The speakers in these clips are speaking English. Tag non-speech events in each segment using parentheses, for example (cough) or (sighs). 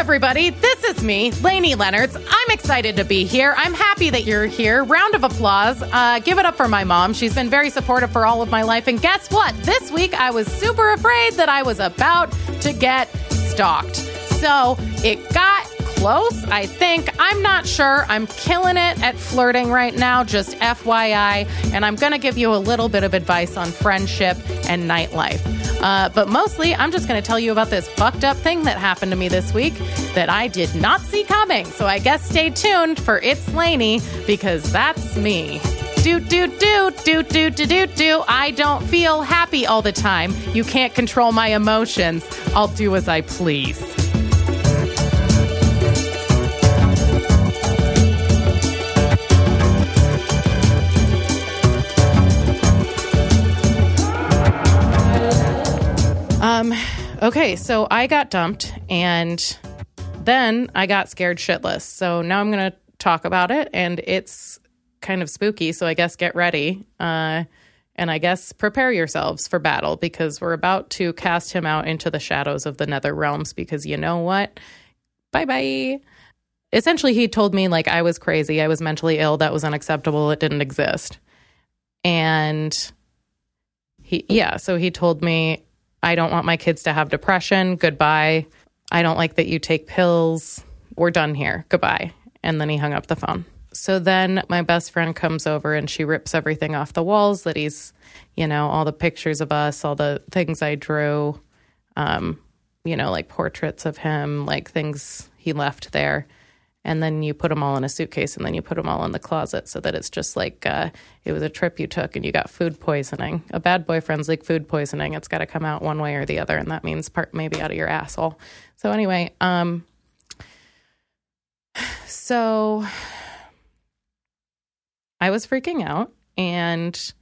everybody. This is me, Lainie Lenertz. I'm excited to be here. I'm happy that you're here. Round of applause. Uh, give it up for my mom. She's been very supportive for all of my life. And guess what? This week I was super afraid that I was about to get stalked. So it got close, I think. I'm not sure. I'm killing it at flirting right now, just FYI. And I'm going to give you a little bit of advice on friendship and nightlife. Uh, but mostly, I'm just going to tell you about this fucked up thing that happened to me this week that I did not see coming. So I guess stay tuned for It's Lainie because that's me. Do, do, do, do, do, do, do, do. I don't feel happy all the time. You can't control my emotions. I'll do as I please. Um, okay, so I got dumped and then I got scared shitless. So now I'm going to talk about it and it's kind of spooky. So I guess get ready. Uh, and I guess prepare yourselves for battle because we're about to cast him out into the shadows of the nether realms because you know what? Bye bye. Essentially, he told me like I was crazy, I was mentally ill, that was unacceptable, it didn't exist. And he, yeah, so he told me I don't want my kids to have depression. Goodbye. I don't like that you take pills. We're done here. Goodbye. And then he hung up the phone. So then my best friend comes over and she rips everything off the walls that he's, you know, all the pictures of us, all the things I drew, um, you know, like portraits of him, like things he left there and then you put them all in a suitcase and then you put them all in the closet so that it's just like uh, it was a trip you took and you got food poisoning. A bad boyfriend's like food poisoning. It's got to come out one way or the other, and that means part maybe out of your asshole. So anyway, um, (sighs) so (sighs) I was freaking out and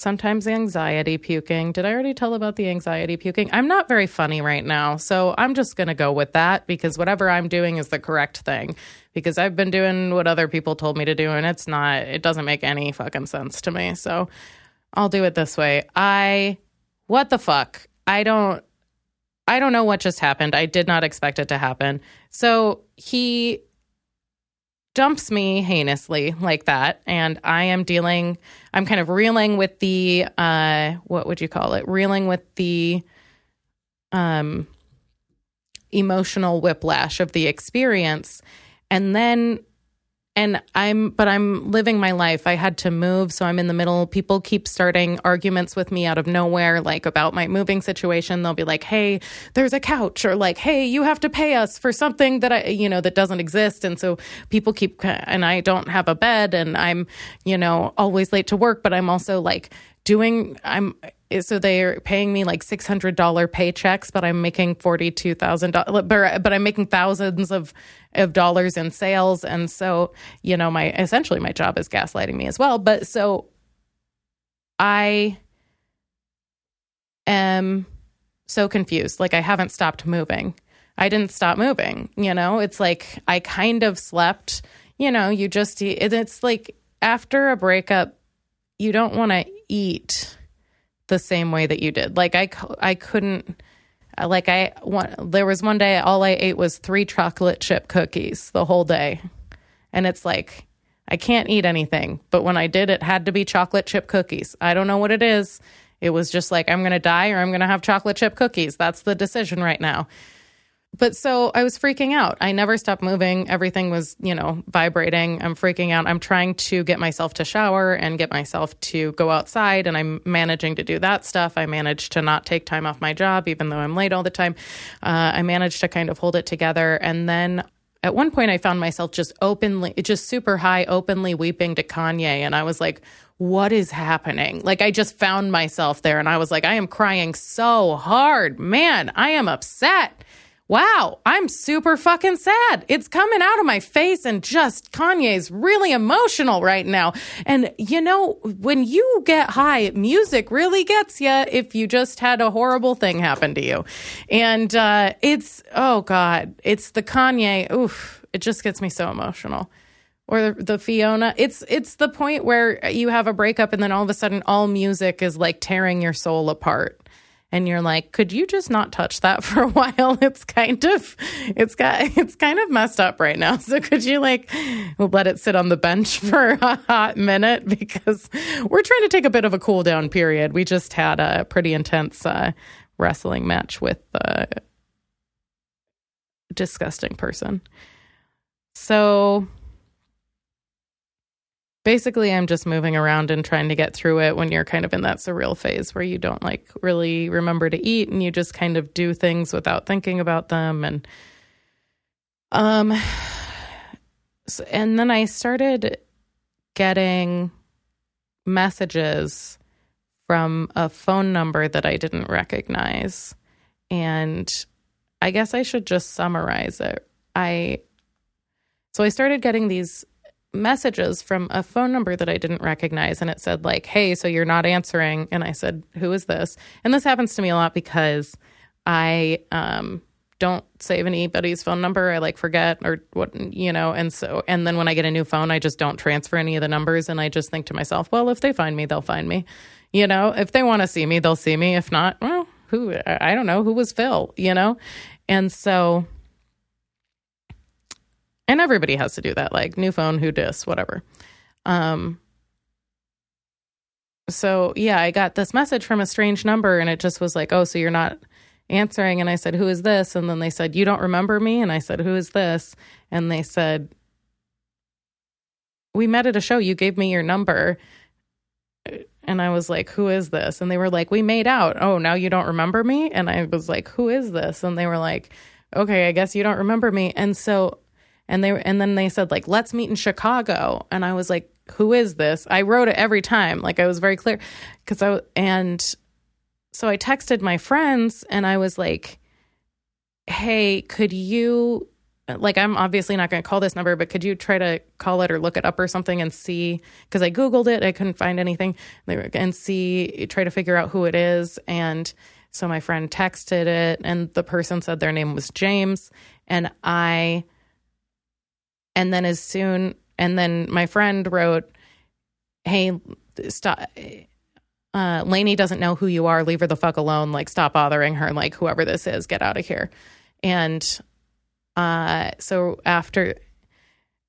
sometimes anxiety puking. Did I already tell about the anxiety puking? I'm not very funny right now, so I'm just going to go with that because whatever I'm doing is the correct thing. Because I've been doing what other people told me to do, and it's not, it doesn't make any fucking sense to me. So I'll do it this way. I, what the fuck? I don't, I don't know what just happened. I did not expect it to happen. So he dumps me heinously like that and i am dealing i'm kind of reeling with the uh what would you call it? Reeling with the um emotional whiplash of the experience. And then and I'm, but I'm living my life. I had to move, so I'm in the middle. People keep starting arguments with me out of nowhere, like about my moving situation. They'll be like, "Hey, there's a couch," or like, "Hey, you have to pay us for something that I, you know, that doesn't exist." And so people keep, and I don't have a bed, and I'm, you know, always late to work, but I'm also like doing, I'm so they're paying me like six hundred dollar paychecks, but I'm making forty two thousand dollars. But I'm making thousands of of dollars in sales, and so you know my essentially my job is gaslighting me as well. But so I am so confused. Like I haven't stopped moving. I didn't stop moving. You know, it's like I kind of slept. You know, you just it's like after a breakup, you don't want to eat the same way that you did. Like I, I couldn't. Like I, one, there was one day all I ate was three chocolate chip cookies the whole day, and it's like I can't eat anything. But when I did, it had to be chocolate chip cookies. I don't know what it is. It was just like I'm to die or I'm to have chocolate chip cookies. That's the decision right now but so I was freaking out. I never stopped moving. Everything was, you know, vibrating. I'm freaking out. I'm trying to get myself to shower and get myself to go outside, and I'm managing to do that stuff. I managed to not take time off my job, even though I'm late all the time. Uh, I managed to kind of hold it together. And then at one point, I found myself just openly, just super high, openly weeping to Kanye. And I was like, what is happening? Like, I just found myself there, and I was like, I am crying so hard. Man, I am upset wow, I'm super fucking sad. It's coming out of my face and just Kanye's really emotional right now. And you know, when you get high, music really gets you if you just had a horrible thing happen to you. And uh, it's, oh God, it's the Kanye, oof, it just gets me so emotional. Or the, Fiona, it's it's the point where you have a breakup and then all of a sudden all music is like tearing your soul apart and you're like, could you just not touch that (laughs) for a while? It's kind of, it's got, it's kind of messed up right now. (laughs) So could you like let it sit on the bench (laughs) for a hot minute because we're trying to take a bit of a cool down period. We just had a pretty intense uh, wrestling match with a disgusting person. So basically i'm just moving around and trying to get through it when you're kind of in that surreal phase where you don't like really remember to eat and you just kind of do things without thinking about them and um (sighs) so, and then i started getting messages from a phone number that i didn't recognize. And i guess i should just summarize it. I so i started getting these messages from a phone number that I didn't recognize. And it said, like, hey, so you're not answering. And I said, who is this? And this happens to me a lot because I um, don't save anybody's phone number. I like forget or what, you know. And so, and then when I get a new phone, I just don't transfer any of the numbers. And I just think to myself, well, if they find me, they'll find me. You know, if they want to see me, they'll see me. If not, well, who, I don't know, who was Phil, you know? And so, and everybody has to do that like new phone who dis whatever. Um so yeah i got this message from a strange number and it just was like oh so you're not answering. And i said who is this? And then they said you don't remember me? And i said who is this? And they said we met at a show. You gave me your number. And i was like who is this? And they were like we made out. Oh now you don't remember me? And i was like who is this? And they were like okay i guess you don't remember me. And so and they and then they said like let's meet in Chicago. And I was like who is this? I wrote it every time. Like I was very clear cuz I and so I texted my friends and I was like hey could you like I'm obviously not going to call this number but could you try to call it or look it up or something and see cuz I googled it. I couldn't find anything. And see try to figure out who it is and so my friend texted it and the person said their name was James. And I and then as soon and then my friend wrote hey stop uh Lainie doesn't know who you are. Leave her the fuck alone. Like stop bothering her. Like whoever this is get out of here. And uh so after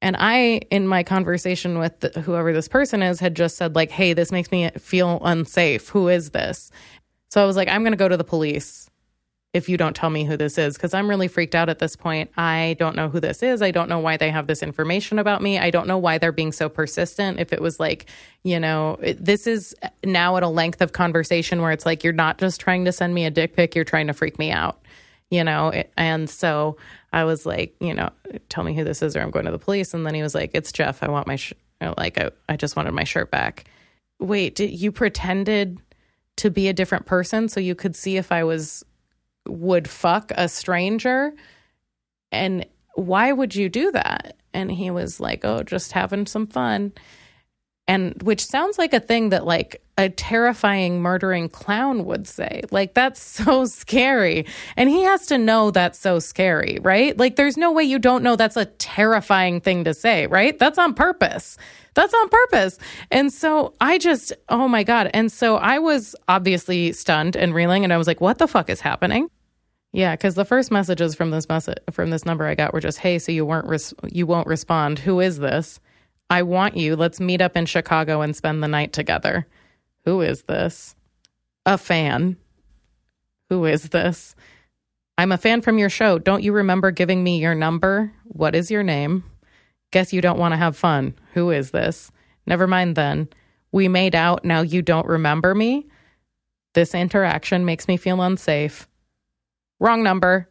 and I, in my conversation with the, whoever this person is, had just said, like, hey, this makes me feel unsafe. Who is this? So I was like, I'm going to go to the police if you don't tell me who this is because I'm really freaked out at this point. I don't know who this is. I don't know why they have this information about me. I don't know why they're being so persistent. If it was like, you know, this is now at a length of conversation where it's like you're not just trying to send me a dick pic, you're trying to freak me out, you know? And so I was like, you know, tell me who this is or I'm going to the police. And then he was like, it's Jeff. I want my, sh-. like, I, I just wanted my shirt back. Wait, you pretended to be a different person so you could see if I was would fuck a stranger and why would you do that? And he was like oh just having some fun. And which sounds like a thing that like a terrifying murdering clown would say. Like that's (laughs) so scary. And he has to know that's so scary right? Like there's no way you don't know that's a terrifying thing to say right? That's on purpose that's on purpose. And so I just, oh my God. And so I was obviously stunned and reeling, and I was like, what the fuck is happening? Yeah, because the first messages from this message from this number I got were just, "Hey, so you weren't res- you won't respond. Who is this? I want you. Let's meet up in Chicago and spend the night together. Who is this? A fan. Who is this? I'm a fan from your show. Don't you remember giving me your number? What is your name? Guess you don't want to have fun. Who is this? Never mind then. We made out. Now you don't remember me? This interaction makes me feel unsafe. Wrong number.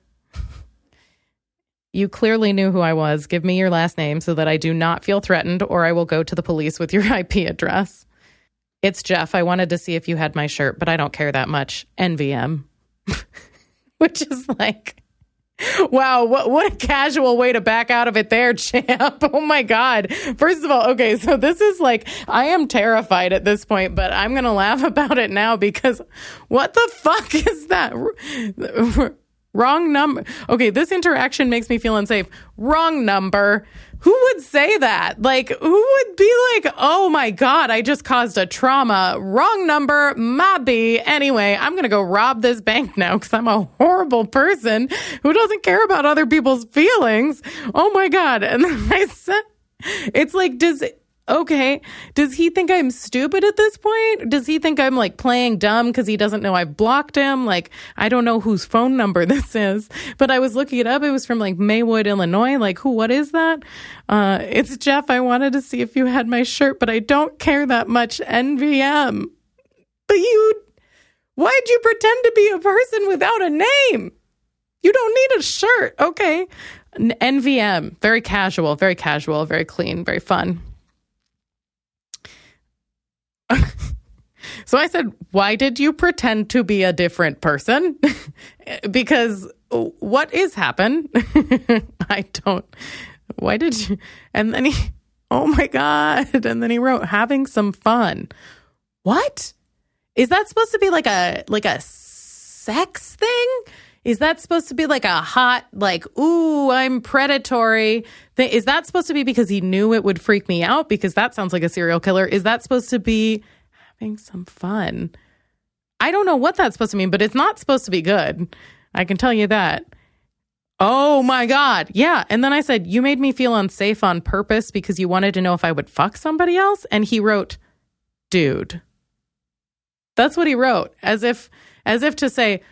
you clearly knew who I was. Give me your last name so that I do not feel threatened, or I will go to the police with your (laughs) IP address. It's Jeff. I wanted to see if you had my shirt, but I don't care that much. NVM. (laughs) Which is like Wow, what what a casual way to back out of it there, (laughs) champ. Oh my god. First of all, okay, so this is like I am terrified at this point, but I'm going to laugh (laughs) about it now because what the fuck (laughs) is that? Wrong number. Okay, this interaction makes me feel unsafe. Wrong number. Who would say that? Like, who would be like, oh my God, I just caused a trauma. Wrong number, Mobby. Anyway, I'm going to go rob this bank now because I'm a horrible person who doesn't care about other people's feelings. Oh my God. And then (laughs) I said, it's like, does okay, does he think I'm stupid at this point? Does he think I'm like playing dumb because he doesn't know I've blocked him? Like, I don't know whose phone number (laughs) this is, but I was looking it up. It was from like Maywood, Illinois. Like, who, what is that? Uh, it's Jeff. I wanted to see if you had my shirt, but I don't care that much. NVM. But you, why'd you pretend to be a person without a name? You don't need a shirt. Okay. NVM, very casual, very casual, very clean, very fun. So I said, Why did you pretend to be a different person? (laughs) because what is happen? (laughs) I don't. Why did you? And then he, oh my God. And then he wrote, having some fun. What? Is that supposed to be like a, like a sex thing? Is that supposed to be like a hot, like, ooh, I'm predatory? Is that supposed to be because he knew it would freak me out? Because that sounds like a serial killer. Is that supposed to be having some fun? I don't know what that's supposed to mean, but it's not supposed to be good. I can tell you that. Oh my God. Yeah. And then I said, You made me feel unsafe on purpose because you wanted to know if I would fuck somebody else. And he wrote, Dude. That's what he wrote, as if as if to say,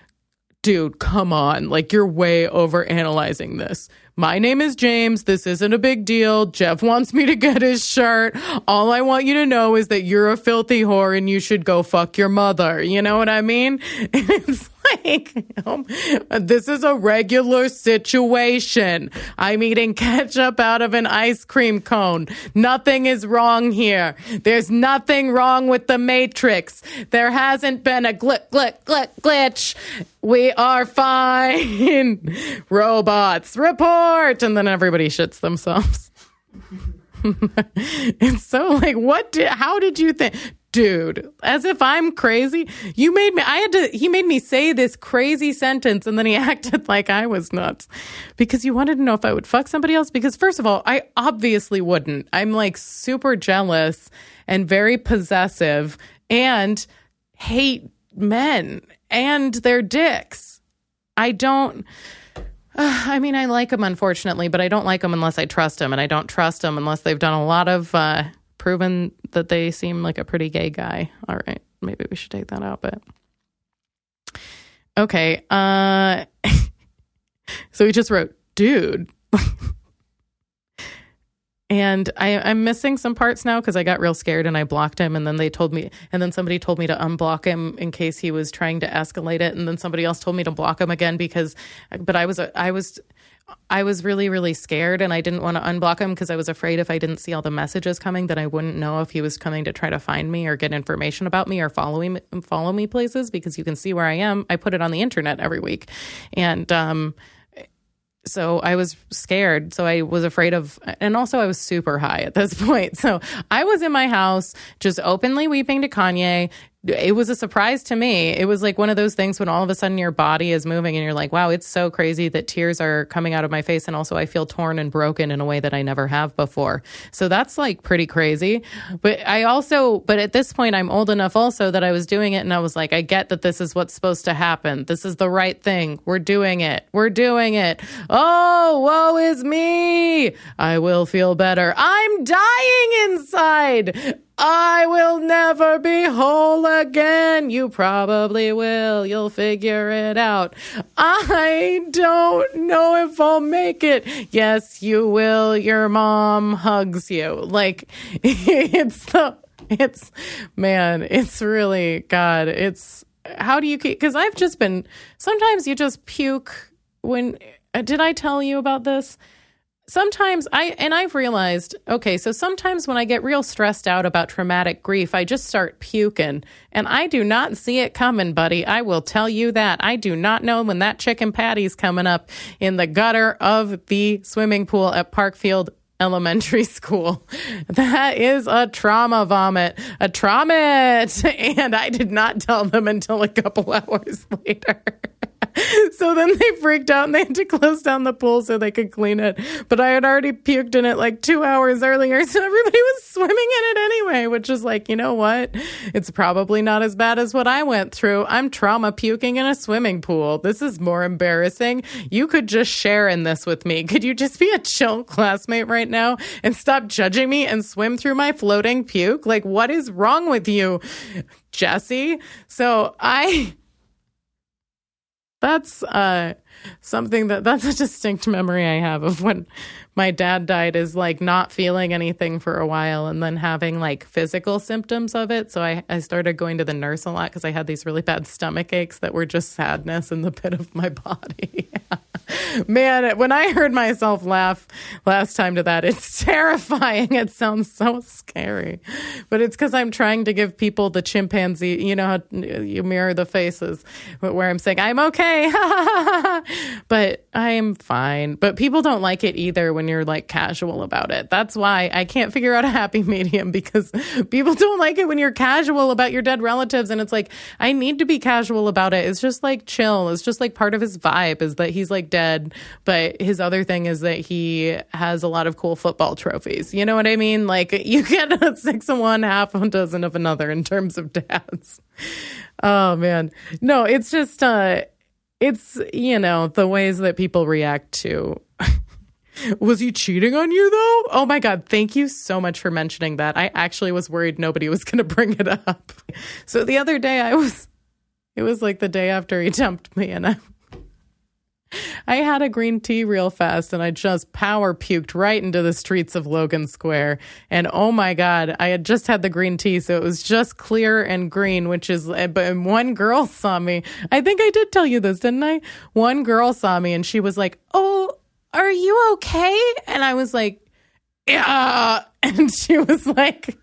dude, come on. Like, you're way over analyzing this. My name is James. This isn't a big deal. Jeff wants me to get his shirt. All I want you to know is that you're a filthy whore and you should go fuck your mother. You know what I mean? (laughs) It's like, um, this is a regular situation. I'm eating ketchup out of an ice cream cone. Nothing is wrong here. There's nothing wrong with the matrix. There hasn't been a glitch, glitch, glitch, glitch. We are fine. (laughs) Robots, report. And then everybody shits themselves. (laughs) it's so like, what did, how did you think? Dude, as if I'm crazy. You made me, I had to, he made me say this crazy sentence and then he (laughs) acted like I was nuts because you wanted to know if I would fuck somebody else. Because, first of all, I obviously wouldn't. I'm like super jealous and very possessive and hate men and their dicks. I don't. (sighs) I mean, I like them, unfortunately, but I don't like them unless I trust them, and I don't trust them unless they've done a lot of uh, proven that they seem like a pretty gay guy. All right, maybe we should take that out, but okay. Uh (laughs) so he just wrote, dude. (laughs) and I, I'm missing some parts now because I got real scared and I blocked him. And then they told me, and then somebody told me to unblock him in case he was trying to escalate it. And then somebody else told me to block him again because, but I was, I was I was really, really scared and I didn't want to unblock him because I was afraid if I didn't see all the messages coming that I wouldn't know if he was coming to try to find me or get information about me or follow me, follow me places because you can see where I am. I put it on the internet every week. And, um, so I was scared. So I was afraid of, and also I was super high at this (laughs) point. So I was in my house just openly weeping to Kanye, it was a surprise to me. It was like one of those things when all of a sudden your body is moving and you're like, wow, it's so crazy that tears are coming out of my face. And also, I feel torn and broken in a way that I never have before. So that's like pretty crazy. But I also, but at this point, I'm old enough also that I was doing it and I was like, I get that this is what's supposed to happen. This is the right thing. We're doing it. We're doing it. Oh, woe is me. I will feel better. I'm dying inside. I will never be whole again. You probably will. You'll figure it out. I don't know if I'll make it. Yes, you will. Your mom hugs you. Like, (laughs) it's the, it's, man, it's really, God, it's, how do you keep, because I've just been, sometimes you just puke when, did I tell you about this? Sometimes I and I've realized, okay, so sometimes when I get real stressed out about traumatic grief, I just start puking. And I do not see it coming, buddy. I will tell you that. I do not know when that chicken patty's coming up in the gutter of the swimming pool at Parkfield elementary (laughs) school. That is a trauma vomit, a trauma. (laughs) And I did not tell them until a couple (laughs) hours later. so then they freaked out and they had to close down the pool so they could clean it. But I had already puked in it like two hours earlier. So everybody was swimming in it anyway, which is like, you know what? It's probably not as bad as what I went through. I'm trauma puking in a swimming pool. This is more embarrassing. You could just share in this with me. Could you just be a chill classmate right now and stop judging me and swim through my floating puke? Like, what is wrong with you, Jesse? So I that's uh, something that that's a distinct memory I have of when my dad died is like not feeling anything for a while and then having like physical symptoms of it. So I, I started going to the nurse a lot because I had these really bad stomach aches that were just sadness in the (laughs) pit of my body. (laughs) Man, when I heard myself laugh last time to that, it's (laughs) terrifying. It sounds so scary. But it's because I'm trying to give people the chimpanzee, you know how you mirror the faces where I'm saying, I'm okay. but I'm fine. But people don't like it either when you're like casual about it. That's why I can't figure out a happy (laughs) medium because people don't like it when you're casual about your dead relatives. And it's like, I need to be casual about it. It's just like chill. It's just like part of his vibe is that he's like dead. But his other thing is that he has a lot of cool football trophies. You know what I mean? Like (laughs) you get a six of one, half a dozen of another in terms of dads. Oh man. No, it's just, uh, it's, you know, the ways that people react to (laughs) (laughs) was he cheating on you though? Oh my God. Thank you so much for mentioning that. I actually was worried nobody was going to bring it up. (laughs) So the other day I was, it was like the day after he dumped me and I, I had a green tea real fast and I just power puked right into the streets of Logan Square. And oh my God, I had just had the green tea. So it was just clear and green, which is, eh, but one girl saw me. I think I did tell you this, didn't I? One girl saw me and she was like, Oh, are you okay? And I was like, Yeah. (laughs) And she was like,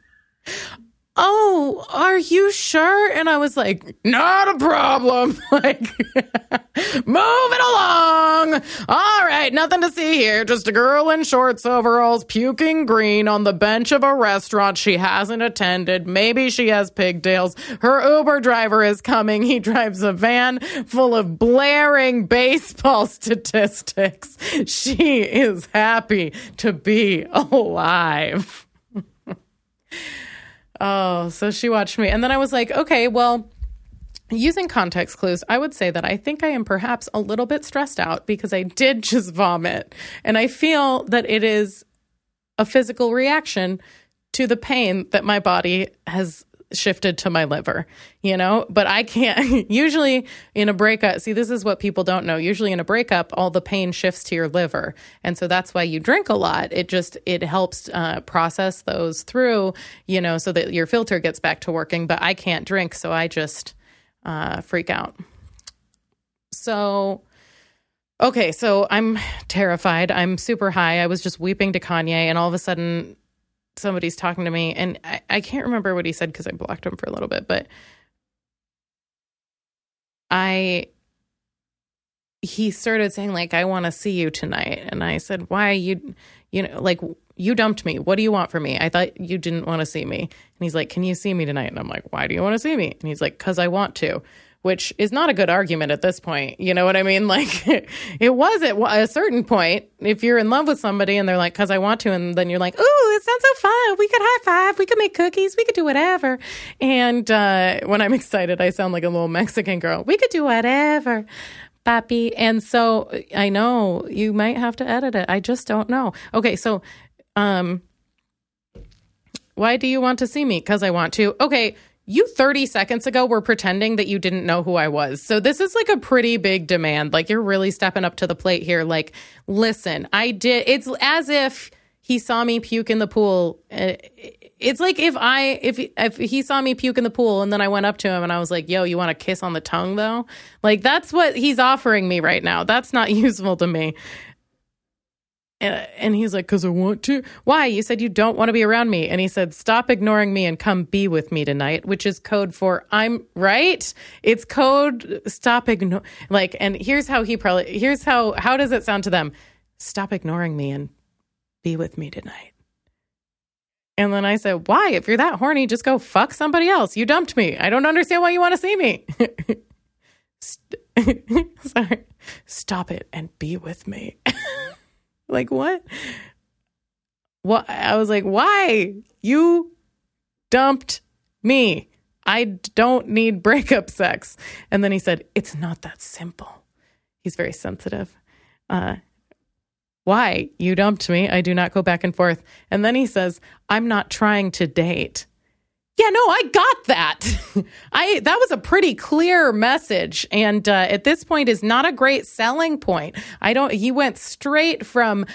Oh, are you sure? And I was like, Not a problem. (laughs) Like, (laughs) moving along. All right, nothing to see here. Just a girl in shorts overalls puking green on the bench of a restaurant she hasn't attended. Maybe she has pigtails. Her Uber driver is coming. He drives a van full of blaring baseball (laughs) statistics. She is happy to be alive. Oh, so she watched me. And then I was like, okay, well, Using context clues, I would say that I think I am perhaps a little bit stressed out because I did (laughs) just vomit. And I feel that it is a physical reaction to the pain that my body has shifted to my liver, you know? But I can't, (laughs) usually in a breakup, see, this is what people don't know. Usually in a breakup, all the pain shifts to your liver. And so that's why you drink a lot. It just, it helps uh, process those through, you know, so that your filter gets back to working. But I can't drink. So I just, uh, freak out. So, okay, so I'm terrified. I'm super high. I was just weeping to Kanye, and all of a sudden, somebody's talking to me, and I, I can't remember what he said because I blocked him for a little bit, but I he started saying like i want to see you tonight and i said why? You you know like you dumped me. What do you want from me? I thought you didn't want to see me. And he's like can you see me tonight? And i'm like why do you want to see me? And he's like because i want to which is not a good argument at this point you know what i mean (laughs) like it was at a certain point if you're in love with somebody and they're like because i want to and then you're like oh it sounds so fun we could high five we could make cookies we could do whatever and uh, when i'm (laughs) excited i sound like a little mexican girl we could do whatever papi. And so I know you might have to edit it. I just don't know. Okay, so um why do you want to see me? Cuz I want to. Okay, you 30 seconds ago were pretending that you didn't know who I was. So this is like a pretty big demand. Like you're really stepping up to the plate here. Like, listen, I did it's as if he saw me puke in the pool. Uh, it's like if I if if he saw me puke in the pool and then I went up to him and I was like, "Yo, you want a kiss on the tongue though?" Like that's what he's offering me right now. That's not (laughs) useful to me. And, and he's like, "Cuz I want to." Why? You said you don't want to be around me. And he said, "Stop ignoring me and come be with me tonight," which is code for I'm right. It's code stop ignore like and here's how he probably here's how how does it sound to them? Stop ignoring me and be with me tonight. And then I said, Why? If you're that horny, just go fuck somebody else. You dumped me. I don't understand why you want to see me. (laughs) (laughs) Sorry. Stop it and be with me. (laughs) like, what? What? I was like, Why? You dumped me. I don't need breakup sex. And then he said, It's not that simple. He's very sensitive. Uh, why? You dumped me. I do not go back and forth. And then he says, I'm not trying to date. Yeah, no, I got that. (laughs) I that was a pretty clear message, and uh, at this point is not a great selling point. I don't. He went straight from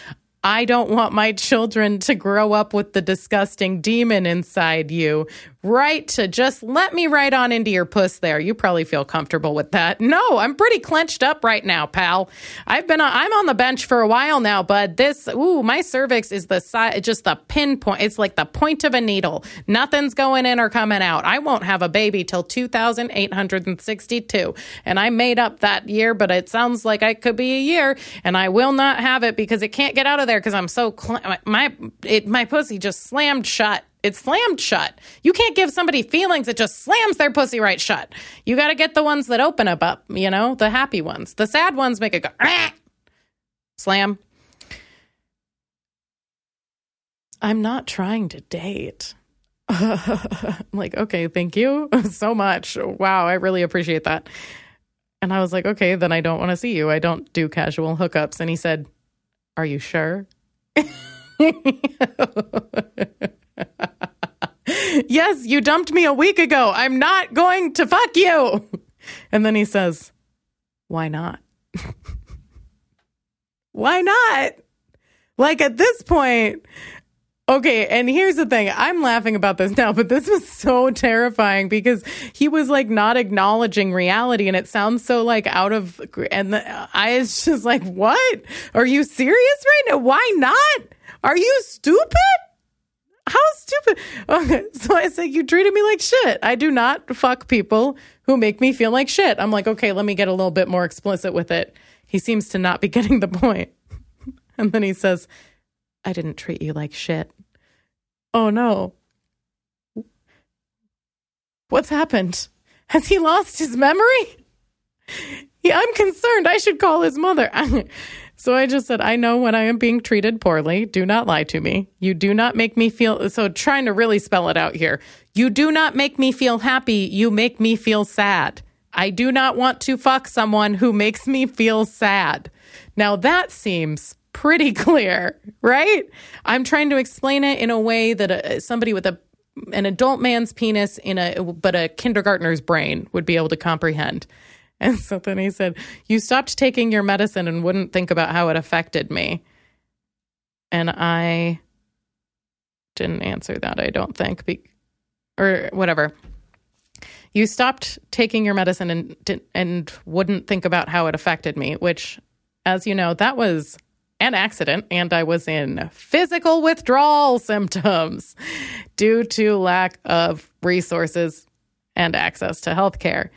I don't want my children to grow up with the disgusting demon inside you right to just let me right on into your puss there. You probably feel comfortable with that. No, I'm pretty clenched up right now, pal. I've been on, I'm on the bench for a while now, but this ooh, my cervix is the size just the pinpoint. It's like the point of a needle. Nothing's going in or coming out. I won't have a baby till 2862. And I made up that year, but it sounds like I could be a year and I will not have it because it can't get out of there because I'm so cl- my it, my pussy just slammed shut it's slammed shut. You can't give somebody feelings that just slams their pussy right shut. You got to get the ones that open up, up, you know, the happy ones. The sad ones make it go ah! slam. I'm not trying to date. I'm (laughs) like, okay, thank you (laughs) so much. Wow, I really appreciate that. And I was like, okay, then I don't want to see you. I don't do casual hookups. And he said, Are you sure? (laughs) (laughs) yes, you dumped me a week ago. I'm not going to fuck you. (laughs) And then he says, Why not? (laughs) Why not? Like at this point, okay, and here's the thing I'm laughing about this now, but this was so terrifying because he was like not acknowledging reality and it sounds so like out of, and the, I was just like, What? Are you serious right now? Why not? Are you stupid? How stupid. (laughs) Okay, so I said, You treated me like shit. I do not fuck people who make me feel like shit. I'm like, Okay, let me get a little bit more explicit with it. He seems to not be (laughs) getting the point. (laughs) And then he says, I didn't treat you like shit. Oh no. What's happened? Has he lost his memory? Yeah, I'm concerned. I should call his mother. So I just said, I know when I am being treated poorly. Do not lie to me. You do not make me feel. So trying to really spell it out here. You do not make me feel happy. You make me feel sad. I do not want to fuck someone who makes me feel sad. Now that seems pretty (laughs) clear, right? I'm trying to explain it in a way that a, somebody with a an adult man's penis in a but a kindergartner's brain would be able to comprehend. (laughs) And so then he said, You stopped taking your medicine and wouldn't think about how it affected me. And I didn't answer that, I don't think, be- or whatever. You stopped taking your medicine and and wouldn't think about how it affected me, which, as you know, that was an accident, and I was in physical withdrawal symptoms (laughs) due to lack of resources and access to health care.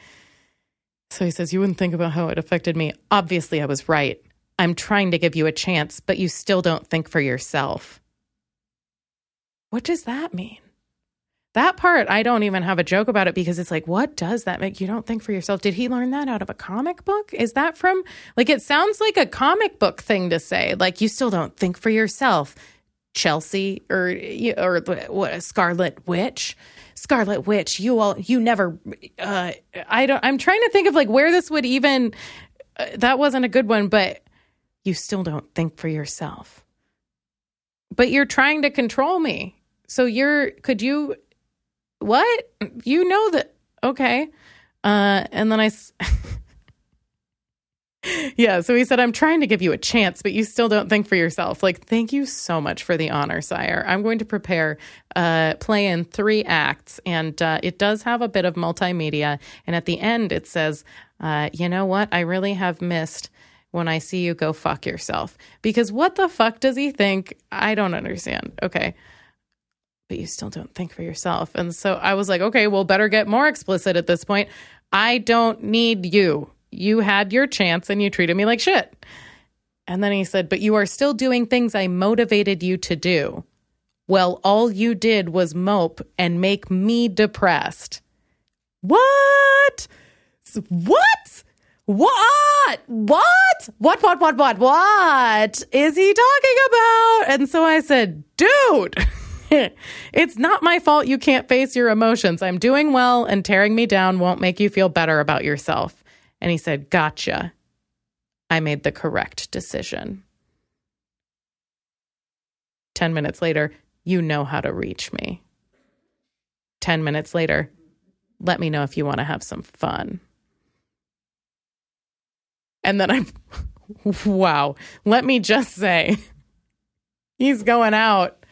So he says, You wouldn't think about how it affected me. Obviously, I was right. I'm trying to give you a chance, but you still don't think for yourself. What does that mean? That part, I don't even have a joke about it because it's like, what does that make? You don't think for yourself. Did he learn that out of a comic book? Is that from, like, it sounds like a comic book thing to say. Like, you still don't think for yourself. Chelsea or, or what, a Scarlet Witch. Scarlet Witch, you all, you never, uh, I don't, I'm trying to think of like where this would even, uh, that wasn't a good one, but you still don't think for yourself. But you're trying to control me. So you're, could you, what? You know that, okay. Uh, and then I, (laughs) yeah, so he said, I'm trying to give you a chance, but you still don't think for yourself. Like, thank you so much for the honor, sire. I'm going to prepare uh, play in three acts, and uh, it does have a bit of multimedia. And at the end, it says, uh, You know what? I really have missed when I see you go fuck yourself. Because what the fuck does he think? I don't understand. Okay. But you still don't think for yourself. And so I was like, okay, well, better get more explicit at this point. I don't need you you had your chance and you treated me like shit. And then he said, But you are still doing things I motivated you to do. Well, all you did was mope and make me depressed. What? What? What? What? What, what, what, what, what is he talking about? And so I said, dude, (laughs) it's not my fault you can't face your emotions. I'm doing well, and tearing me down won't make you feel better about yourself. And he said, gotcha. I made the correct decision. 10 minutes later, you know how to reach me. 10 minutes later, let me know if you want to have some fun. And then I'm, (laughs) wow, let me just say, (laughs) he's going out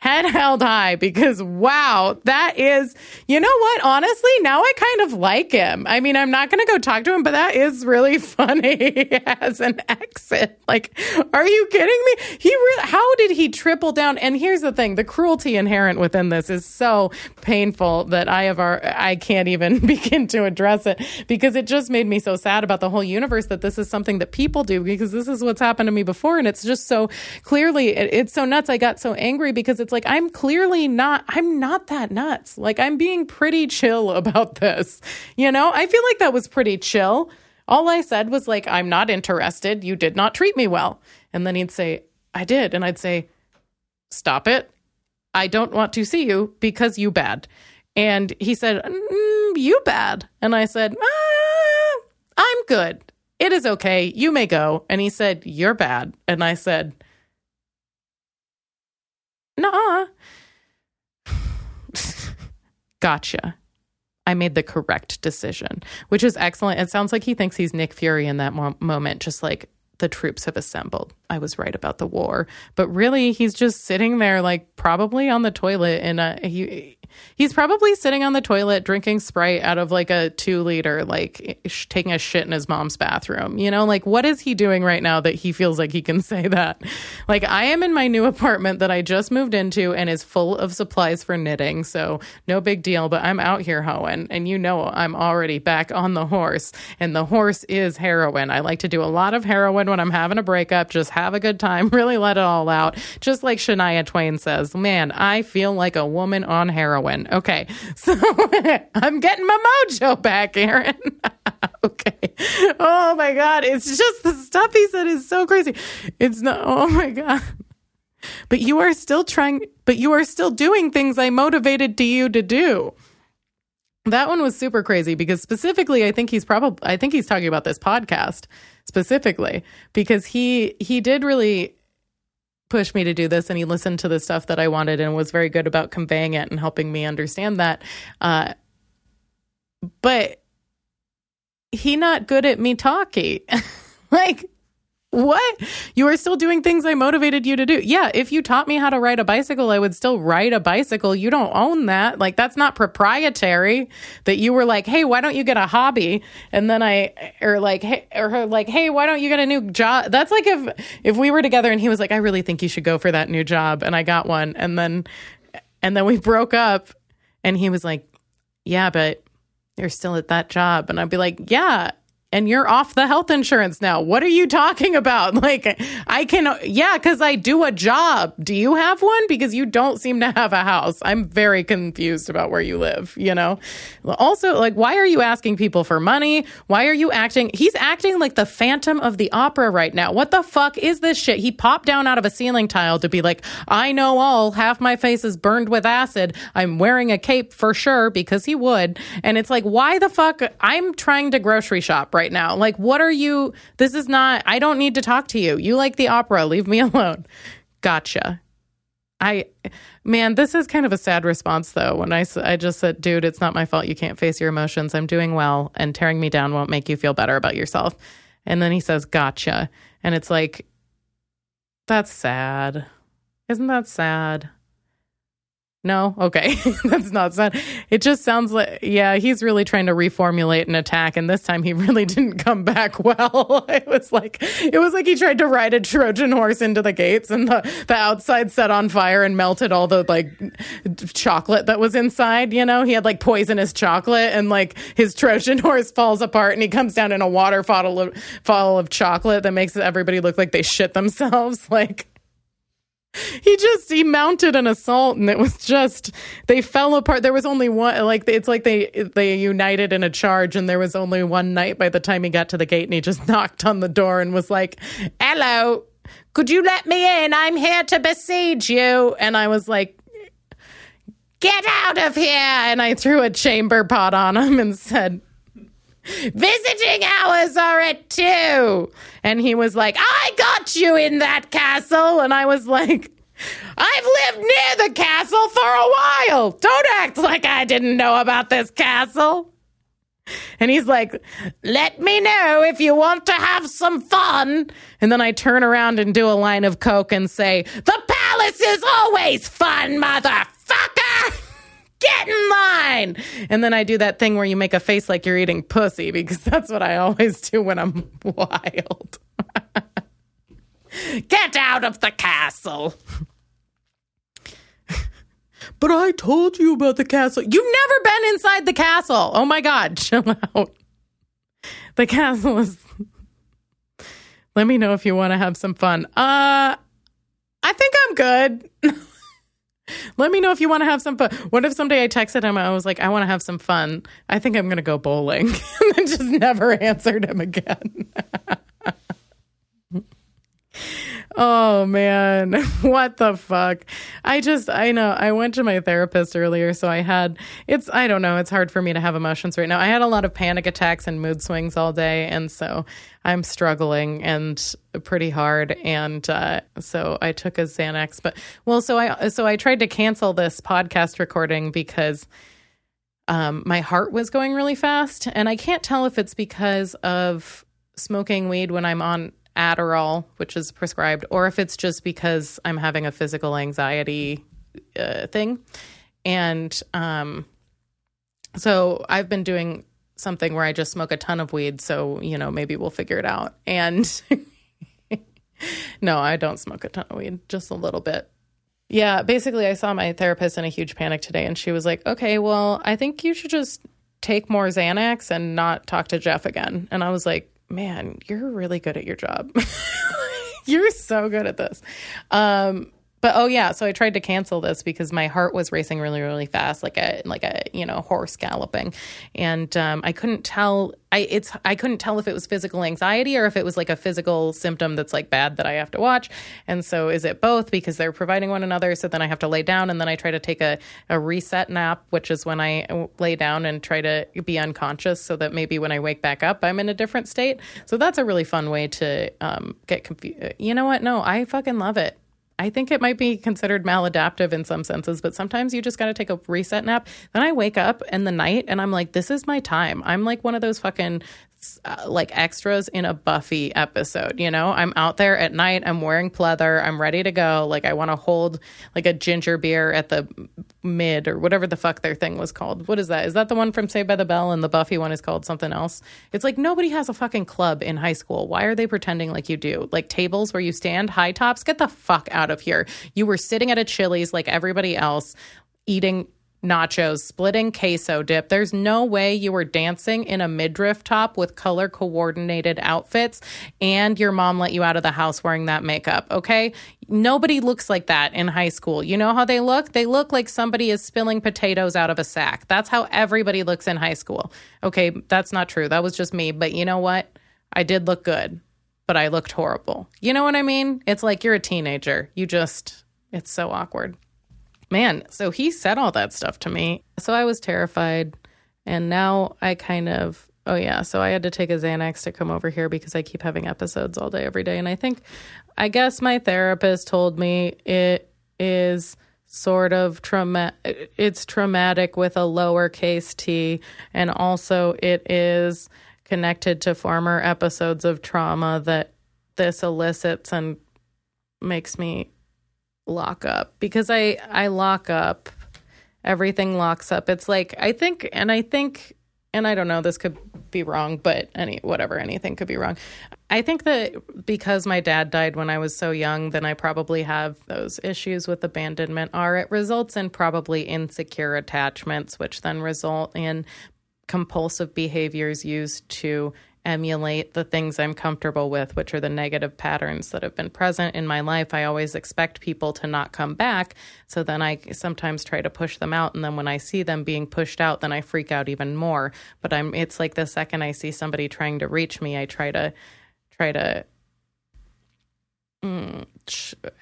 head held high because wow, that is, you know what? Honestly, now I kind of like him. I mean, I'm not going to go talk to him, but that is really (laughs) funny as an exit. Like, are you kidding me? He really, how did he triple down? And here's the thing: the cruelty inherent within this is so painful that I have our, I can't even (laughs) begin to address it because it just made me so sad about the whole universe that this is something that people do because this is what's happened to me before, and it's just so clearly, it, it's so nuts. I got so angry because it's it's like I'm clearly not I'm not that nuts. Like I'm being pretty chill (laughs) about this. You know? I feel like that was pretty chill. All I said was like I'm not interested. You did not treat me well. And then he'd say, "I did." And I'd say, "Stop it. I don't want to see you because you bad." And he said, mm, "You bad." And I said, ah, "I'm good. It is okay. You may go." And he said, "You're bad." And I said, nah. (sighs) gotcha. I made the correct decision, which is excellent. It sounds like he thinks he's Nick Fury in that mo- moment, just like the troops have assembled. I was right about the war, but really, he's just sitting there, like probably on the toilet and he He's probably sitting on the toilet drinking Sprite out of like a two liter, like sh- taking a shit in his mom's bathroom. You know, like what is he doing right now that he feels like he can (laughs) say that? Like, I am in my new apartment that I just moved into and is full of supplies for knitting. So, no big deal, but I'm out here hoeing. And you know, I'm already back on the horse, and the horse is heroin. I like to do a lot of heroin when I'm having a breakup, just have a good time, (laughs) really let it all out. Just like Shania Twain says, man, I feel like a woman on heroin. Okay. (laughs) So I'm getting my mojo back, Aaron. (laughs) okay. Oh my God. It's just the stuff he said is so crazy. It's not, oh my God. But you are still trying, but you are still doing things I motivated to you to do. That one was super crazy because specifically, I think he's probably, I think he's talking about this podcast specifically because he, he did really push me to do this and he listened to the stuff that I wanted and was very good about conveying it and helping me understand that. Uh, but he not good at me talking. (laughs) like what? You are still doing things I motivated you to do. Yeah, if you taught me how to ride a bicycle, I would still ride a bicycle. You don't own that. Like that's not proprietary. That you were like, "Hey, why don't you get a hobby?" And then I or like, "Hey," or her like, "Hey, why don't you get a new job?" That's like if if we were together and he was like, "I really think you should go for that new job." And I got one. And then and then we broke up and he was like, "Yeah, but you're still at that job." And I'd be like, "Yeah, and you're off the health insurance now. What are you talking about? (laughs) Like, I can, yeah, because I do a job. Do you have one? Because you don't seem to have a house. I'm very confused about where you live, you know? Also, like, why are you asking people for money? Why are you acting? He's acting like the Phantom of the Opera right now. What the fuck is this shit? He popped down out of a ceiling tile to be like, I know all. Half my face is burned with acid. I'm wearing a cape for sure because he would. And it's like, why the fuck? I'm trying to grocery shop right now. Like, what are you? This is not, I don't need to talk to you. You like the opera. Leave me (laughs) alone. Gotcha. I, man, this is kind of a sad response though. When I, I just said, dude, it's not my fault. You can't face your emotions. I'm doing well, and tearing me down won't make you feel better about yourself. And then he says, gotcha. And it's like, that's sad. Isn't that sad? No? Okay. (laughs) That's not sound. It just sounds like, yeah, he's really trying to reformulate an attack. And this time he (laughs) really didn't come back well. (laughs) It was like, it was like he tried to ride a Trojan horse into the gates and the, the outside set on fire and melted all the like chocolate that was inside. You know, he had like poisonous chocolate and like his Trojan horse falls apart and he comes down in a waterfall of, fall of chocolate that makes everybody look like they shit themselves. Like, (laughs) he just he mounted an assault and it was just they fell apart. There was only one like it's like they they united in a charge and there was only one knight by the time he got to the gate and he just (laughs) knocked on the door and was like hello could you let me in? I'm here to besiege you. And i was like get out of here. And i threw a chamber pot on him and said Visiting hours are at two. And he was like, I got you in that castle. And I was like, I've lived near the castle for a while. Don't act like I didn't know about this castle. And he's like, let me know if you want to have some fun. And then I turn around and do a line of coke and say, the palace is always fun, motherfucker get in line. And then I do that thing where you make a face like you're eating pussy because (laughs) that's what I always do when I'm wild. (laughs) get out of the castle. (laughs) but I told you about the castle. You've never been inside the castle. Oh my God, chill out. The castle is. Let me know if you want to have some fun. Uh, I think I'm good. Let me know if you want to have some fun. What if someday I texted him? I was like, I want to have some fun. I think I'm going to go bowling. (laughs) and then just never (laughs) answered him again. (laughs) Oh man, what the fuck? I just, I know, I went to my therapist earlier, so I had, it's, I don't know, it's hard for me to have emotions right now. I had a lot of panic attacks and mood swings all day, and so I'm struggling and pretty hard. And uh, so I took a Xanax, but well, so I, so I tried to cancel this podcast recording because. Um, my heart was going really fast, and I can't tell if it's because of smoking weed when I'm on Adderall, which is prescribed, or if it's just because I'm having a physical anxiety uh, thing. And um, so I've been doing something where I just smoke a ton of weed. So, you know, maybe we'll figure it out. And (laughs) no, I don't smoke a ton of weed, just a little bit. Yeah, basically, I saw my therapist in a huge panic today, and she was like, okay, well, I think you should just take more Xanax and not talk to Jeff again. And I was like, man, you're really good at your job. (laughs) you're so good at this. Um, but oh yeah, so I tried to cancel this because my heart was racing really, really fast, like a like a you know horse galloping, and um, I couldn't tell. I it's I couldn't tell if it was physical anxiety or if it was like a physical symptom that's like bad that I have to watch. And so is it both because they're providing one another? So then I have to lay down and then I try to take a a reset nap, which is when I lay down and try to be unconscious, so that maybe when I wake back up, I'm in a different state. So that's a really fun way to um, get confused. You know what? No, I fucking love it. I think it might be considered maladaptive in some senses, but sometimes you just got to take a reset nap. Then I wake up in the night and I'm like, this is my time. I'm like one of those fucking uh, like extras in a Buffy episode. You know, I'm out there at night. I'm wearing pleather. I'm ready to go. Like I want to hold like a ginger beer at the mid or whatever the fuck their thing was called. What is that? Is that the one from Saved by the Bell? And the Buffy one is called something else. It's like nobody has a fucking club in high school. Why are they pretending like you do? Like tables where you stand, high tops. Get the fuck out of here. You were sitting at a Chili's like everybody else, eating nachos, splitting queso dip. There's no way you were dancing in a midriff top with color coordinated outfits and your mom let you out of the house wearing that makeup, okay? Nobody looks like that in high school. You know how they look? They look like somebody is spilling potatoes out of a sack. That's how everybody looks in high school. Okay, that's not true. That was just me, but you know what? I did look good, but I looked horrible. You know what I mean? It's like you're a teenager. You just it's so awkward man, so he said all that stuff to me. So I was terrified. And now I kind of, oh yeah, so I had to take a Xanax to come over here because I keep having episodes all day, every day. And I think, I guess my therapist told me it is sort of trauma it's traumatic with a lowercase t and also it is connected to former episodes of trauma that this elicits and makes me lock up because I I lock up everything locks up. It's like, I think, and I think, and I don't know, this could be wrong, but any, whatever, anything could be wrong. I think that because my dad died when I was so young, then I probably have those issues with abandonment, are it results in probably insecure attachments, which then result in compulsive behaviors used to emulate the things I'm comfortable with, which are the negative patterns that have been present in my life. I always expect people to not come back. So then I sometimes try to push them out. And then when I see them being pushed out, then I freak out even more. But I'm, it's like the second I see somebody trying to reach me, I try to, try to mm,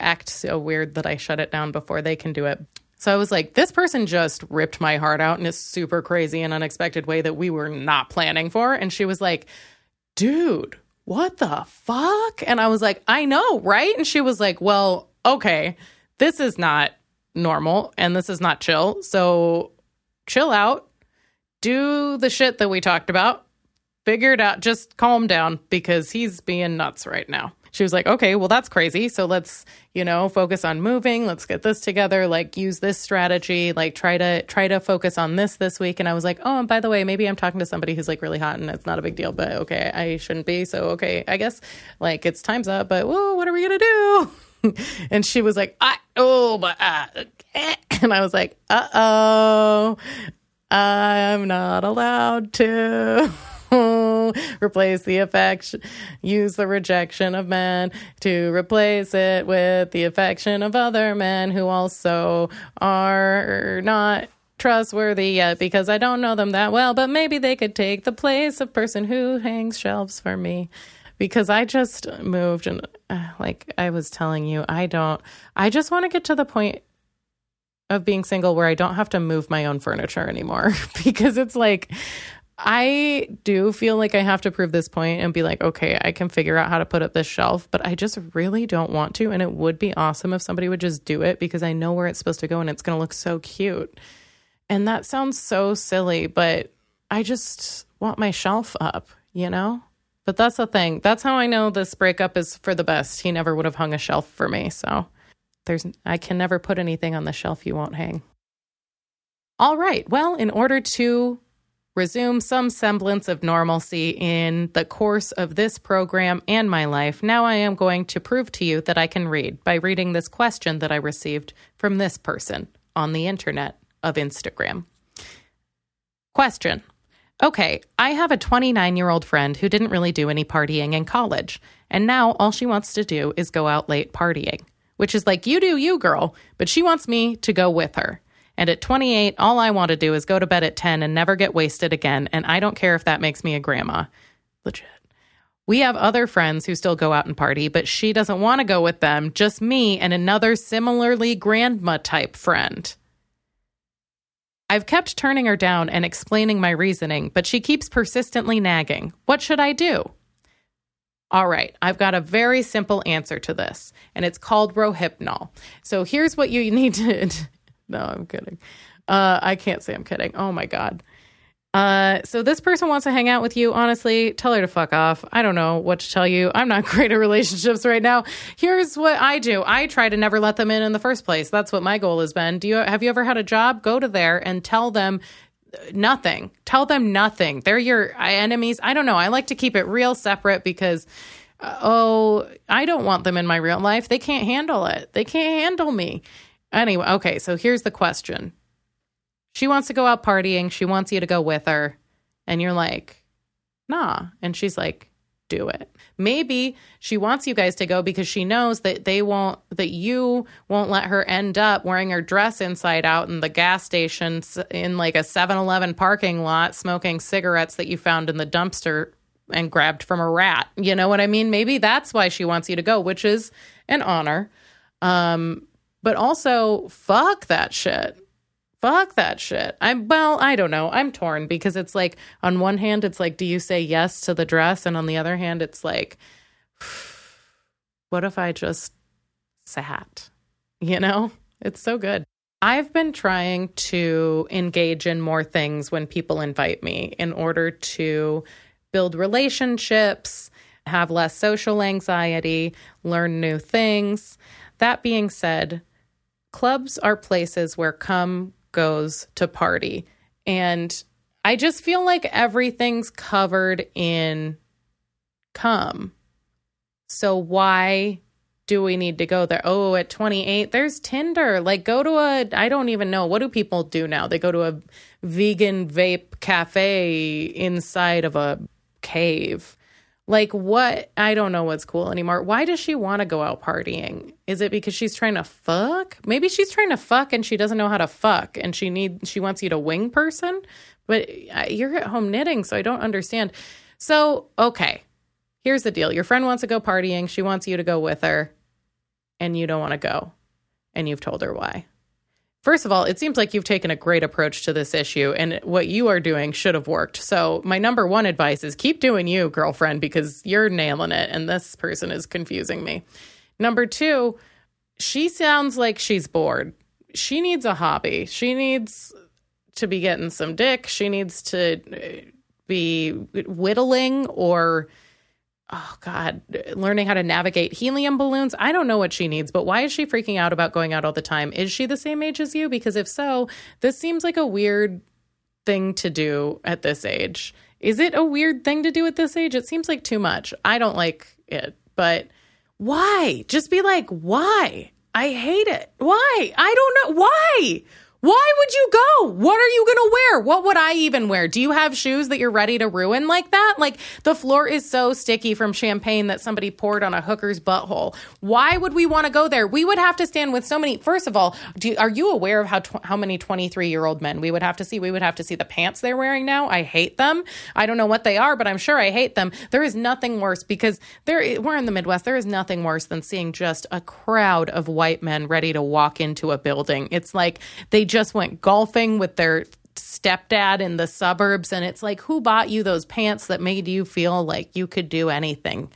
act so weird that I shut it down before they can do it. So I was like, this person just ripped my heart out in a super crazy and unexpected way that we were not planning for. And she was like, dude, what the fuck? And I was like, I know, right? And she was like, well, okay, this is not normal and this is not chill. So chill out, do the shit that we talked about, figure it out, just calm down because he's being nuts right now she was like, okay, well, that's crazy. So let's, you know, focus on moving. Let's get this together. Like use this strategy. Like try to try to focus on this this week. And I was like, oh, and by the way, maybe I'm talking to somebody who's like really hot and it's not a big deal, but okay, I shouldn't be. So okay, I guess like it's time's up. But whoa, what are we gonna do? (laughs) and she was like, I oh, but uh, and I was like, uh oh, I'm not allowed to. (laughs) (laughs) replace the affection, use the rejection of men to replace it with the affection of other men who also are not trustworthy yet because I don't know them that well, but maybe they could take the place of person who hangs shelves for me. Because I just moved and, uh, like I was telling you, I don't, I just want to get to the point of being single where I don't have to move my own furniture anymore (laughs) because it's like I do feel like I have to prove this point and be like, okay, I can figure out how to put up this shelf, but I just really don't want to. And it would be awesome if somebody would just do it because I know where it's supposed to go and it's going to look so cute. And that sounds so silly, but I just want my shelf up, you know? But that's the thing. That's how I know this breakup is for the best. He never would have hung a shelf for me. So there's, I can never put anything on the shelf you won't hang. All right. Well, in order to resume some semblance of normalcy in the course of this program and my life, now I am going to prove to you that I can read by reading this question that I received from this person on the internet of Instagram. Question Okay, I have a 29 year old friend who didn't really do any partying in college, and now all she wants to do is go out late partying, which is like, you do you, girl, but she wants me to go with her. And at 28, all I want to do is go to bed at 10 and never get wasted again. And I don't care if that makes me a grandma. Legit. We have other friends who still go out and party, but she doesn't want to go with them, just me and another similarly grandma type friend. I've kept turning her down and explaining my reasoning, but she keeps persistently nagging. What should I do? All right, I've got a very simple answer to this, and it's called Rohypnol. So here's what you (laughs) need to no, I'm kidding. Uh, I can't say I'm kidding. Oh my God. Uh, so this person wants to hang out with you. Honestly, tell her to fuck off. I don't know what to tell you. I'm not (laughs) great at relationships right now. Here's what I do. I try to never let them in in the first place. That's what my goal has been. Do you have you ever had a job? Go to there and tell them nothing. Tell them nothing. They're your enemies. I don't know. I like to keep it real separate because uh, oh, I don't want them in my real life. They can't handle it. They can't handle me. Anyway, okay, so here's the question. She wants to go out partying. She wants you to go with her. And you're like, nah. And she's like, do it. Maybe she wants you guys to go because she knows that they won't, that you won't let her end up wearing her dress inside out in the gas station in like a 7 Eleven parking lot, smoking cigarettes that you found in the dumpster and grabbed from a rat. You know what I mean? Maybe that's why she wants you to go, which is an honor. Um, but also fuck that shit. Fuck that shit. I'm well, I don't know. I'm torn because it's like on one hand it's like do you say yes to the dress and on the other hand it's like (sighs) what if I just sat? You know? It's so good. I've been trying to engage in more things when people invite me in order to build relationships, have less social anxiety, learn new things. That being said, clubs are places where come goes to party. And I just feel like everything's covered in cum. So why do we need to go there? Oh, at 28, there's Tinder. Like, go to a, I don't even know. What do people do now? They go to a vegan vape cafe inside of a cave. Like, what? I don't know what's cool anymore. Why does she want to go out partying? Is it because she's trying to fuck? Maybe she's trying to fuck and she doesn't know how to fuck and she need she wants you to wing person, but uh, you're at home knitting, so I don't understand. So, okay. Here's the deal. Your friend wants to go partying. She wants you to go with her and you don't want to go. And you've told her why. First of all, it seems like you've taken a great approach to this issue, and what you are doing should have worked. So, my number one advice is keep doing you, girlfriend, because you're nailing it, and this person is confusing me. Number two, she sounds like she's bored. She needs a hobby. She needs to be getting some dick. She needs to uh, be whittling or oh god. Learning how to navigate helium balloons. I don't know what she needs but why is she freaking out about going out all the time? Is she the same age as you? Because if so this seems like a weird thing to do at this age. Is it a weird thing to do at this age? It seems like too much. I don't like it but why? Just be like why? I hate it. Why? I don't know. Why why would you go? What are you going to wear? What would I even wear? Do you have shoes that you're ready to ruin like that? Like the floor is so sticky from champagne that somebody poured on a hooker's butthole. Why would we want to go there? We would have to stand with so many. First of all, you, are you aware of how tw- how many 23 year old men we would have to see? We would have to see the pants they're wearing now. I hate them. I don't know what they are, but I'm sure I hate them. There is nothing worse because there we're in the Midwest. There is nothing worse than seeing just a crowd of white men ready to walk into a building. It's like they just went golfing with their stepdad in the suburbs and it's like who bought you those pants that made you feel like you could do anything?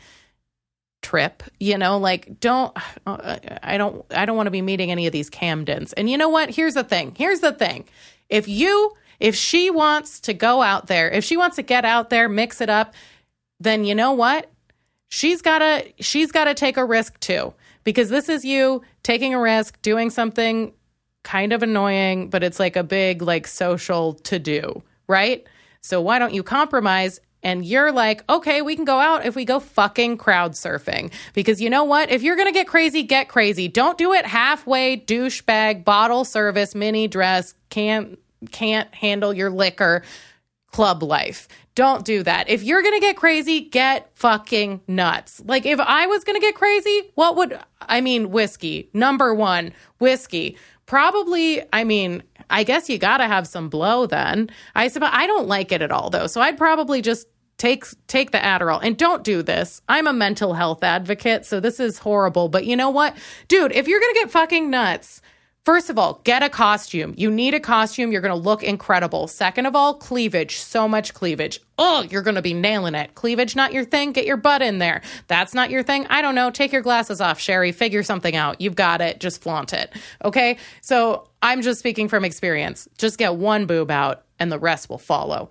Trip you know like don't uh, i don't i don't want to be meeting any of these camdens. And you know what? Here's the thing here's the thing. If you if she wants to go out there if she wants to get out there mix it up then you know what? She's got to she's got to take a risk too because this is you taking a risk doing something kind of annoying, but it's like a big like social to do, right? So why don't you compromise and you're like, okay, we can go out if we go fucking crowd surfing. Because you know what? If you're to get crazy, get crazy. Don't do it halfway, douchebag, bottle service, mini dress, can't, can't handle your liquor, club life. Don't do that. If you're going to get crazy, get fucking nuts. Like if I was going to get crazy, what would, I mean, whiskey, number one, whiskey probably i mean i guess you gotta have some blow then. I suppose i don't like it at all though so i'd probably just take take the adderall. And don't do this. I'm a mental health advocate so this is horrible but you know what? Dude if you're gonna get fucking nuts First of all, get a costume. You need a costume. You're going to look incredible. Second of all, cleavage. So much cleavage. Oh, you're going to be nailing it. Cleavage not your thing? Get your butt in there. That's not your thing? I don't know. Take your glasses off, Sherry. Figure something out. You've got it. Just flaunt it. Okay? So I'm just speaking from experience. Just get one boob out and the rest will follow.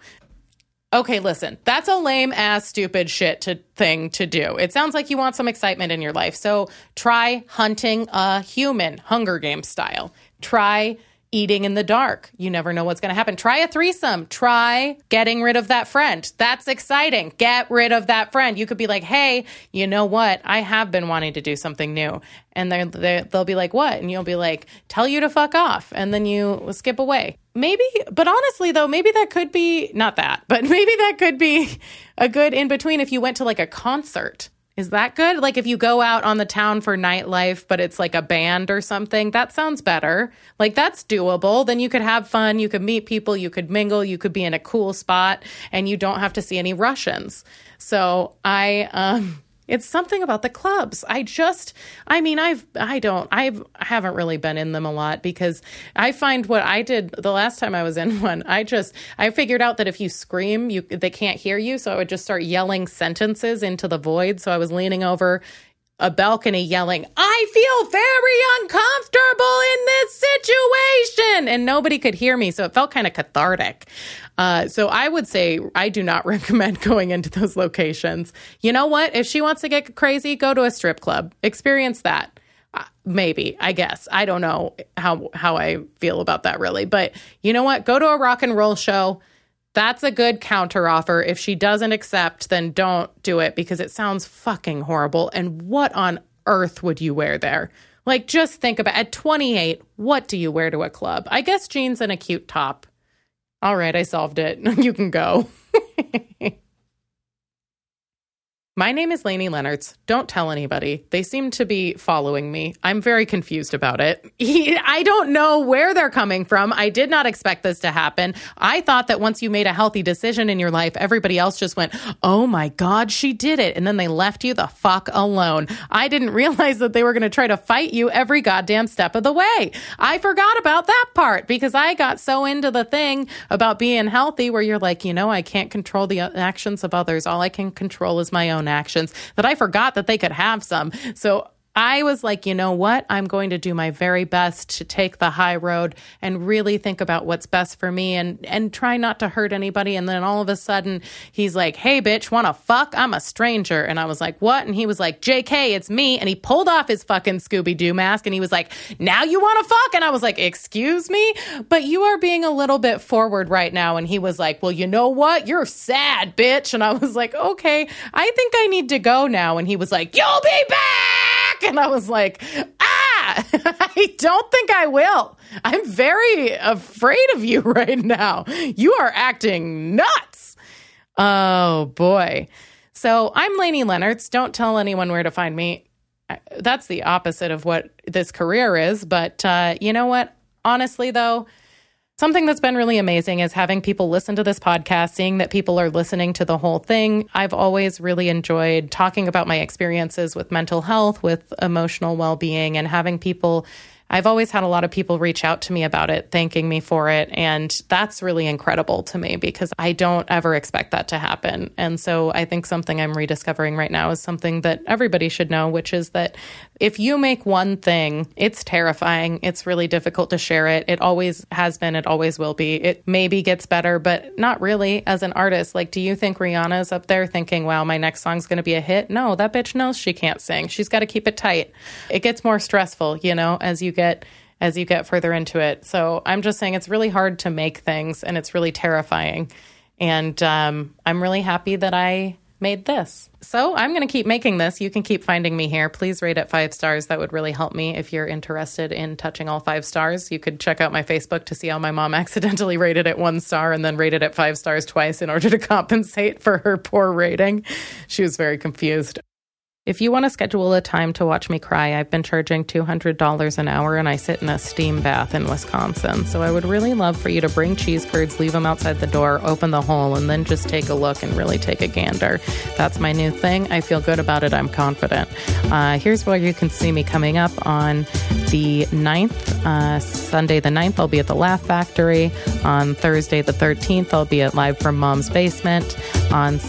Okay, listen, that's a lame ass stupid shit to thing to do. It sounds like you want some excitement in your life. So try hunting a human, Hunger Games style. Try eating in the dark. You never know what's going to happen. Try a threesome. Try getting rid of that friend. That's exciting. Get rid of that friend. You could be like, hey, you know what? I have been wanting to do something new. And they're, they're, they'll be like, what? And you'll be like, tell you to fuck off. And then you skip away. Maybe, but honestly, though, maybe that could be not that, but (laughs) maybe that could be a good in between if you went to like a concert is that good? Like if you go out on the town for nightlife, but it's like a band or something, that sounds better. Like that's doable. Then you could have fun, you could meet people, you could mingle, you could be in a cool spot, and you don't have to see any Russians. So I um it's something about the clubs. I just, I mean, I've, I don't, I've, I haven't really been in them a lot because I find what I did the last time I was in (laughs) one, I just, I figured out that if you scream, you, they can't hear you. So I would just start yelling sentences into the void. So I was leaning over a balcony yelling, I feel very uncomfortable in this situation. And nobody could hear me. So it felt kind of cathartic. Uh, so I would say I do not (laughs) recommend going into those locations. You know what? If she wants to get crazy, go to a strip club, experience that. Uh, maybe, I guess. I don't know how how I feel about that really. But you know what? Go to a rock and roll show. That's a good counteroffer. If she doesn't accept, then don't do it because it sounds fucking horrible. And what on earth would you wear there? Like, just think about at 28, what do you wear to a club? I guess jeans and a cute top. All right, I solved it. (laughs) you can go. (laughs) My name is Lainie Lenertz. Don't tell anybody. They seem to be following me. I'm very confused about it. (laughs) I don't know where they're coming from. I did not expect this to happen. I thought that once you made a healthy decision in your life, everybody else just went, oh my God, she did it. And then they left you the fuck alone. I didn't (laughs) realize that they were going to try to fight you every goddamn step of the way. I forgot about that part because I got so into the thing about being healthy where you're like, you know, I can't control the uh, actions of others. All I can control is my own actions that I forgot that they could have some. So I was like, you know what? I'm going to do my very best to take the high road and really think about what's best for me and and try not to hurt anybody. And then all of a sudden, he's like, "Hey, bitch, want to fuck? I'm a stranger." And I was like, "What?" And he was like, "JK, it's me." And he pulled off his fucking Scooby Doo mask and he was like, "Now you want to fuck?" And I was like, "Excuse me, but you are being a little bit forward right now." And he was like, "Well, you know what? You're sad, bitch." And I was like, "Okay, I think I need to go now." And he was like, "You'll be back." (laughs) And I was like, ah, (laughs) I don't think I will. I'm very afraid of you (laughs) right now. You are acting nuts. Oh boy. So I'm Lainie Lenertz. Don't tell anyone where to find me. That's the opposite of what this career is. But uh, you know what? Honestly, though, Something that's been really amazing is having people listen to this podcast, seeing that people are listening to the whole thing. I've always really enjoyed talking about my experiences with mental health, with emotional well being, and having people I've always had a lot of people reach out to me about it, thanking me for it. And that's really incredible to me because I don't ever expect that to happen. And so I think something I'm rediscovering right now is something that everybody should know, which is that if you make one thing, it's terrifying. It's really difficult to share it. It always has been, it always will be. It maybe gets better, but not really as an artist. Like, do you think Rihanna's up there thinking, wow, my next song's going to be a hit? No, that bitch knows she can't sing. She's got to keep it tight. It gets more stressful, you know, as you get as you get further into it. So I'm just saying it's really hard to make things and it's really terrifying. And um, I'm really happy that I made this. So I'm going to keep making this. You can keep finding me here. Please rate it five stars. That would really help me if you're interested in touching all five stars. You could check out my Facebook to see how my mom (laughs) accidentally rated it one star and then rated it five stars twice in order to (laughs) compensate for her poor rating. She was very confused. If you want to schedule a time to watch me cry, I've been charging $200 an hour and I sit in a steam bath in Wisconsin. So I would really love for you to bring cheese curds, leave them outside the door, open the hole, and then just take a look and really take a gander. That's my new thing. I feel good about it. I'm confident. Uh, here's where you can see me coming up on the 9th, uh, Sunday the 9th, I'll be at the Laugh Factory. On Thursday the 13th, I'll be at Live from Mom's Basement. On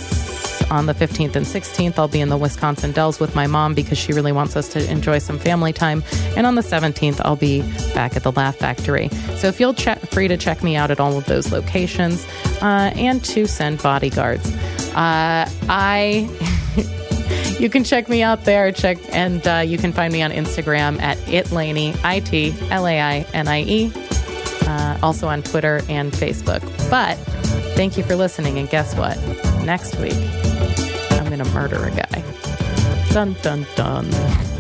on the 15th and 16th, I'll be in the Wisconsin Dells with my mom because she really wants us to enjoy some family time. And on the 17th, I'll be back at the Laugh Factory. So feel free to check me out at all of those locations uh, and to send bodyguards. Uh, I. (laughs) you can check me out there. Check and uh, you can find me on Instagram at itlainie, I T L A I N I E. Uh, also on Twitter and Facebook. But thank you for listening. And guess what? Next week, to murder a guy. Dun, dun, dun.